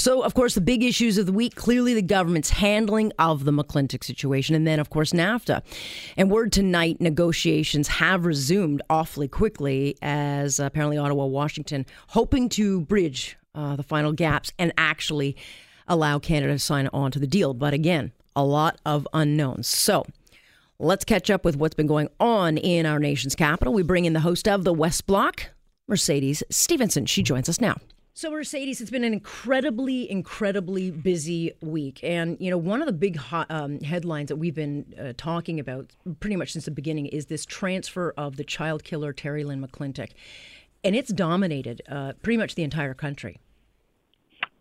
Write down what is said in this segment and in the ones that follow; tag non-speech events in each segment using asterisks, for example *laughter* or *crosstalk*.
So, of course, the big issues of the week clearly the government's handling of the McClintic situation, and then, of course, NAFTA. And word tonight negotiations have resumed awfully quickly as apparently Ottawa, Washington, hoping to bridge uh, the final gaps and actually allow Canada to sign on to the deal. But again, a lot of unknowns. So, let's catch up with what's been going on in our nation's capital. We bring in the host of the West Block, Mercedes Stephenson. She joins us now. So, Mercedes, it's been an incredibly, incredibly busy week. And, you know, one of the big hot, um, headlines that we've been uh, talking about pretty much since the beginning is this transfer of the child killer, Terri-Lynne McClintic. And it's dominated uh, pretty much the entire country.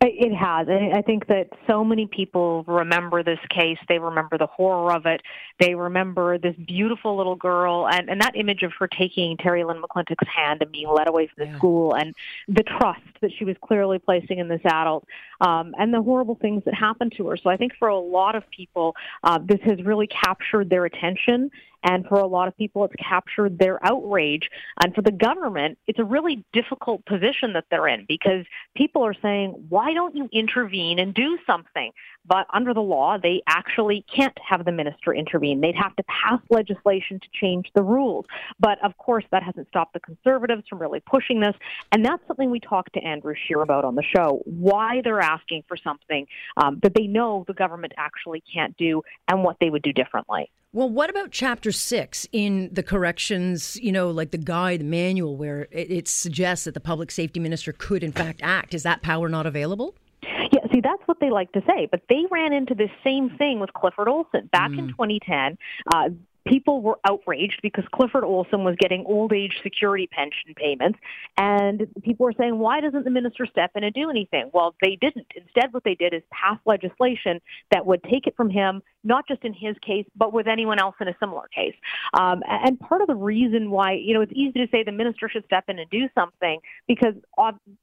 It has. And I think that so many people remember this case. They remember the horror of it. They remember this beautiful little girl and, and that image of her taking Terri-Lynne McClintic's hand and being led away from the yeah. school and the trust that she was clearly placing in this adult um, and the horrible things that happened to her. So I think for a lot of people, uh, this has really captured their attention and for a lot of people, it's captured their outrage. And for the government, it's a really difficult position that they're in because people are saying, why don't you intervene and do something? But under the law, they actually can't have the minister intervene. They'd have to pass legislation to change the rules. But of course, that hasn't stopped the conservatives from really pushing this. And that's something we talked to Andrew Scheer about on the show why they're asking for something um, that they know the government actually can't do and what they would do differently. Well, what about chapter six in the corrections, you know, like the guide, the manual, where it, it, suggests that the public safety minister could, in fact, act? Is that power not available? Yeah, see, that's what they like to say. But they ran into this same thing with Clifford Olson back mm. in 2010. Uh, people were outraged because Clifford Olson was getting old age security pension payments. And people were saying, why doesn't the minister step in and do anything? Well, they didn't. Instead, what they did is pass legislation that would take it from him, not just in his case, but with anyone else in a similar case. Um, and part of the reason why, you know, it's easy to say the minister should step in and do something because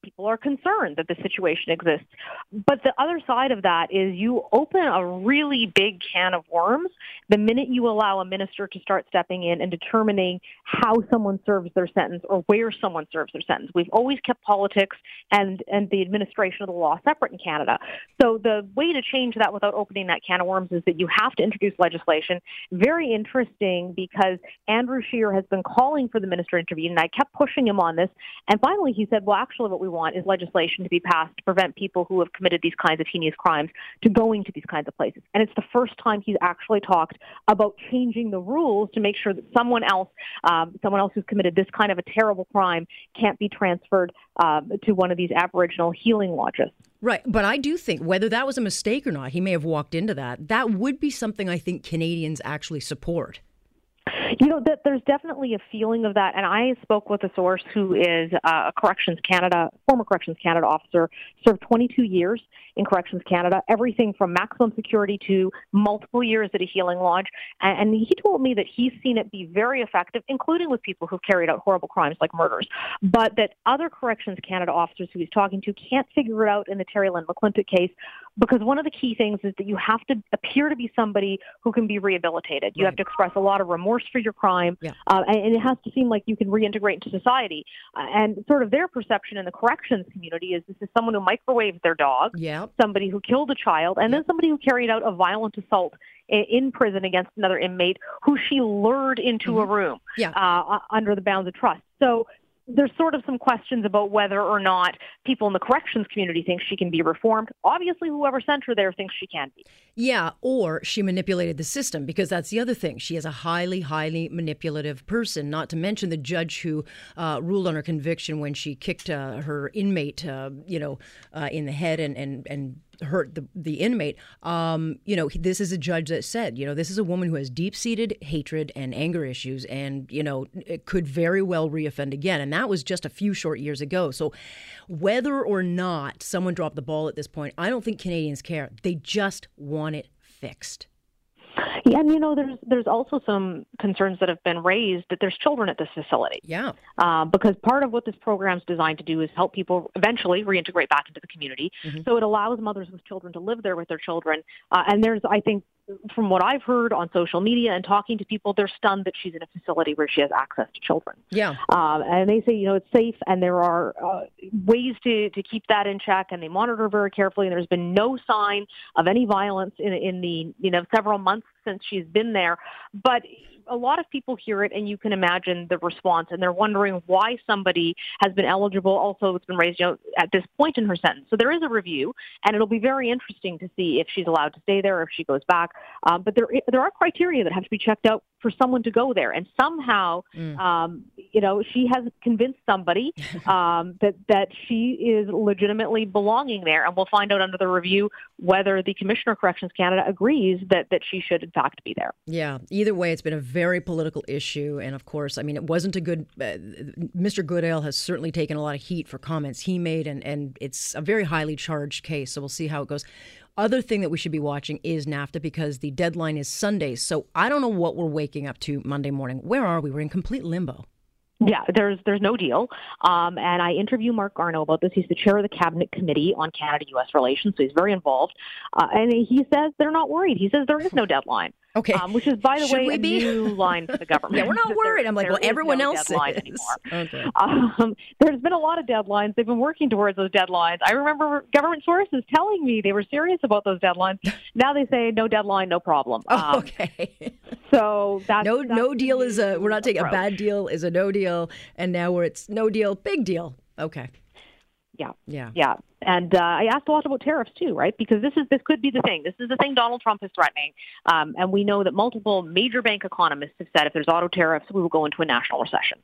people are concerned that the situation exists. But the other side of that is you open a really big can of worms the minute you allow a minister to start stepping in and determining how someone serves their sentence or where someone serves their sentence. We've always kept politics and, and the administration of the law separate in Canada. So the way to change that without opening that can of worms is that you have to introduce legislation. Very interesting because Andrew Scheer has been calling for the minister to intervene, and I kept pushing him on this. And finally, he said, well, actually, what we want is legislation to be passed to prevent people who have committed these kinds of heinous crimes to going to these kinds of places. And it's the first time he's actually talked about changing the rules to make sure that someone else, um, someone else who's committed this kind of a terrible crime, can't be transferred um, to one of these Aboriginal healing lodges. Right. But I do think whether that was a mistake or not, he may have walked into that. That would be something I think Canadians actually support. You know, that there's definitely a feeling of that. And I spoke with a source who is uh, a Corrections Canada, former Corrections Canada officer, served 22 years in Corrections Canada, everything from maximum security to multiple years at a healing lodge. And, he told me that he's seen it be very effective, including with people who've carried out horrible crimes like murders, but that other Corrections Canada officers who he's talking to can't figure it out in the Terri-Lynne McClintic case because one of the key things is that you have to appear to be somebody who can be rehabilitated. You right. have to express a lot of remorse for your crime, yeah. uh, and, and, it has to seem like you can reintegrate into society. Uh, and sort of their perception in the corrections community is this is someone who microwaved their dog, yeah. somebody who killed a child, and yeah. then somebody who carried out a violent assault in prison against another inmate who she lured into mm-hmm. a room yeah. uh, under the bounds of trust. So there's sort of some questions about whether or not people in the corrections community think she can be reformed. Obviously, whoever sent her there thinks she can be. Yeah, or she manipulated the system because that's the other thing. She is a highly, highly manipulative person, not to mention the judge who uh, ruled on her conviction when she kicked uh, her inmate, uh, you know, uh, in the head and, and, and hurt the, the inmate. Um, you know, this is a judge that said, you know, this is a woman who has deep seated hatred and anger issues and, you know, it could very well reoffend again. And that was just a few short years ago. So whether or not someone dropped the ball at this point, I don't think Canadians care. They just want it fixed. Yeah, and you know, there's there's also some concerns that have been raised that there's children at this facility. Yeah. Uh, because part of what this program is designed to do is help people eventually reintegrate back into the community. Mm-hmm. So it allows mothers with children to live there with their children. Uh, and there's, I think, from what I've heard on social media and talking to people, they're stunned that she's in a facility where she has access to children. Yeah. Um, and they say, you know, it's safe and there are uh, ways to, to keep that in check and they monitor very carefully. And there's been no sign of any violence in, in the, you know, several months since she's been there. But a lot of people hear it and you can imagine the response and they're wondering why somebody has been eligible. Also, it's been raised you know, at this point in her sentence. So there is a review and it'll be very interesting to see if she's allowed to stay there or if she goes back. Um, but there, there are criteria that have to be checked out for someone to go there. And somehow, mm. um, you know, she has convinced somebody *laughs* um, that that she is legitimately belonging there. And we'll find out under the review whether the Commissioner of Corrections Canada agrees that that she should in fact be there. Yeah. Either way, it's been a very political issue, and of course, I mean, it wasn't a good. Uh, Mr. Goodale has certainly taken a lot of heat for comments he made, and and it's a very highly charged case. So we'll see how it goes. Other thing that we should be watching is NAFTA because the deadline is Sunday. So I don't know what we're waking up to Monday morning. Where are we? We're in complete limbo. Yeah, there's there's no deal. Um, and I interview Marc Garneau about this. He's the chair of the cabinet committee on Canada-U.S. relations, so he's very involved. Uh, and he says they're not worried. He says there is no deadline. Okay. Um, which is, by the Should way, a be? new line for the government. *laughs* yeah, we're not *laughs* worried. I'm like, well, everyone no else is. Anymore. Okay. *laughs* Um, there's been a lot of deadlines. They've been working towards those deadlines. I remember government sources telling me they were serious about those deadlines. now they say no deadline, no problem. Oh, um, okay. so that's no that's no deal is a we're not taking approach. a bad deal is a no deal, and now where it's no deal, big deal. Okay. Yeah. Yeah. Yeah. And uh, I asked a lot about tariffs too, right? Because this is this could be the thing. This is the thing Donald Trump is threatening, um, and we know that multiple major bank economists have said if there's auto tariffs, we will go into a national recession.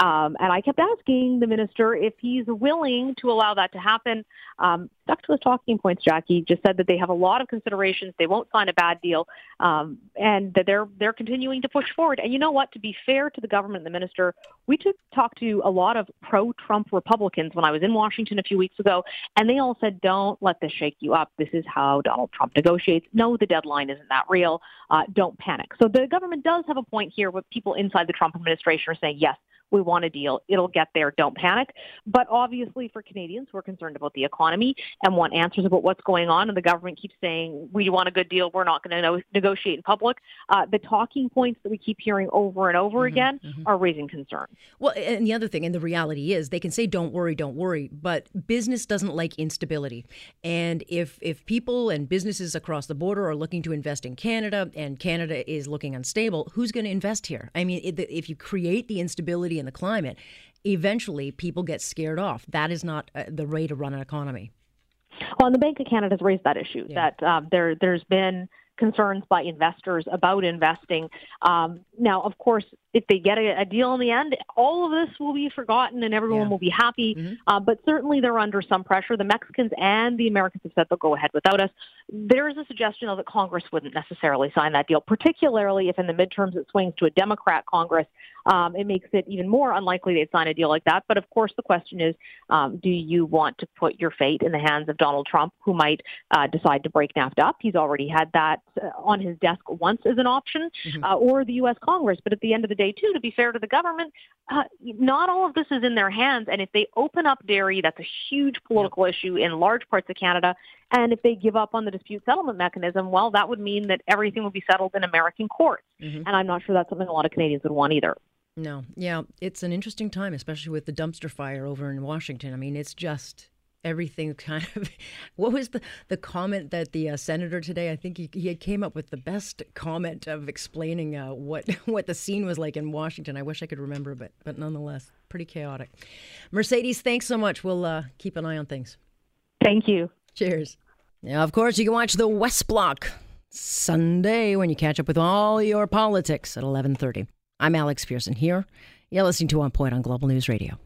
Um, and I kept asking the minister if he's willing to allow that to happen. Um, stuck to his talking points. Jackie just said that they have a lot of considerations. They won't sign a bad deal, um, and that they're they're continuing to push forward. And you know what? To be fair to the government and the minister, we took talked to a lot of pro-Trump Republicans when I was in Washington a few weeks ago and they all said, don't let this shake you up. This is how Donald Trump negotiates. No, the deadline isn't that real. Uh, don't panic. So the government does have a point here with people inside the Trump administration are saying, yes, we want a deal. It'll get there. Don't panic. But obviously, for Canadians who are concerned about the economy and want answers about what's going on, and the government keeps saying, we want a good deal, we're not going to no- negotiate in public, uh, the talking points that we keep hearing over and over mm-hmm, again mm-hmm. are raising concern. Well, and the other thing, and the reality is, they can say, don't worry, don't worry, but business doesn't like instability. And if, if people and businesses across the border are looking to invest in Canada and Canada is looking unstable, who's going to invest here? I mean, if you create the instability in the climate, eventually people get scared off. That is not uh, the way to run an economy. Well, and the Bank of Canada has raised that issue yeah. that um, there there's been concerns by investors about investing. Um, now, of course, if they get a, a, deal in the end, all of this will be forgotten and everyone yeah. will be happy. Mm-hmm. Uh, but certainly they're under some pressure. The Mexicans and the Americans have said they'll go ahead without us. There is a suggestion, though, that Congress wouldn't necessarily sign that deal, particularly if in the midterms it swings to a Democrat Congress. Um, it makes it even more unlikely they'd sign a deal like that. But of course, the question is, um, do you want to put your fate in the hands of Donald Trump, who might uh, decide to break NAFTA up? He's already had that uh, on his desk once as an option, mm-hmm. uh, or the U.S. Congress. But at the end of the day, too, to be fair to the government, uh, not all of this is in their hands. And if they open up dairy, that's a huge political issue in large parts of Canada. And if they give up on the dispute settlement mechanism, well, that would mean that everything would be settled in American courts. Mm-hmm. And I'm not sure that's something a lot of Canadians would want either. No. Yeah, it's an interesting time, especially with the dumpster fire over in Washington. I mean, it's just everything *laughs* kind of what was the the comment that the uh, senator today i think he, he came up with the best comment of explaining uh, what *laughs* what the scene was like in washington. I wish i could remember but but nonetheless pretty chaotic. Mercedes thanks so much. We'll uh, keep an eye on things. Thank you. Cheers. Now of course you can watch the west block sunday when you catch up with all your politics at 11.30 I'm Alex Pierson here. You're listening to On Point on Global News Radio.